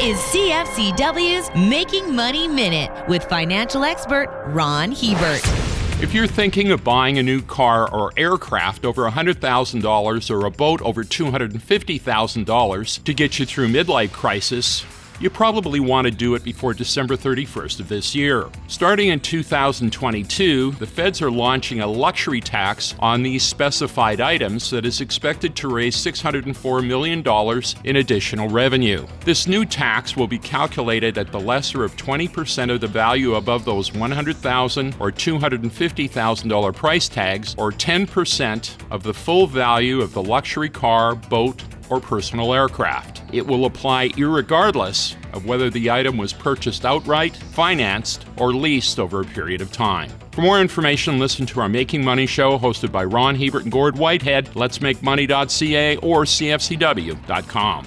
is CFCW's Making Money Minute with financial expert Ron Hebert. If you're thinking of buying a new car or aircraft over $100,000 or a boat over $250,000 to get you through midlife crisis, you probably want to do it before December 31st of this year. Starting in 2022, the feds are launching a luxury tax on these specified items that is expected to raise $604 million in additional revenue. This new tax will be calculated at the lesser of 20% of the value above those $100,000 or $250,000 price tags, or 10% of the full value of the luxury car, boat, or personal aircraft. It will apply irregardless of whether the item was purchased outright, financed, or leased over a period of time. For more information, listen to our Making Money show hosted by Ron Hebert and Gord Whitehead, letsmakemoney.ca or cfcw.com.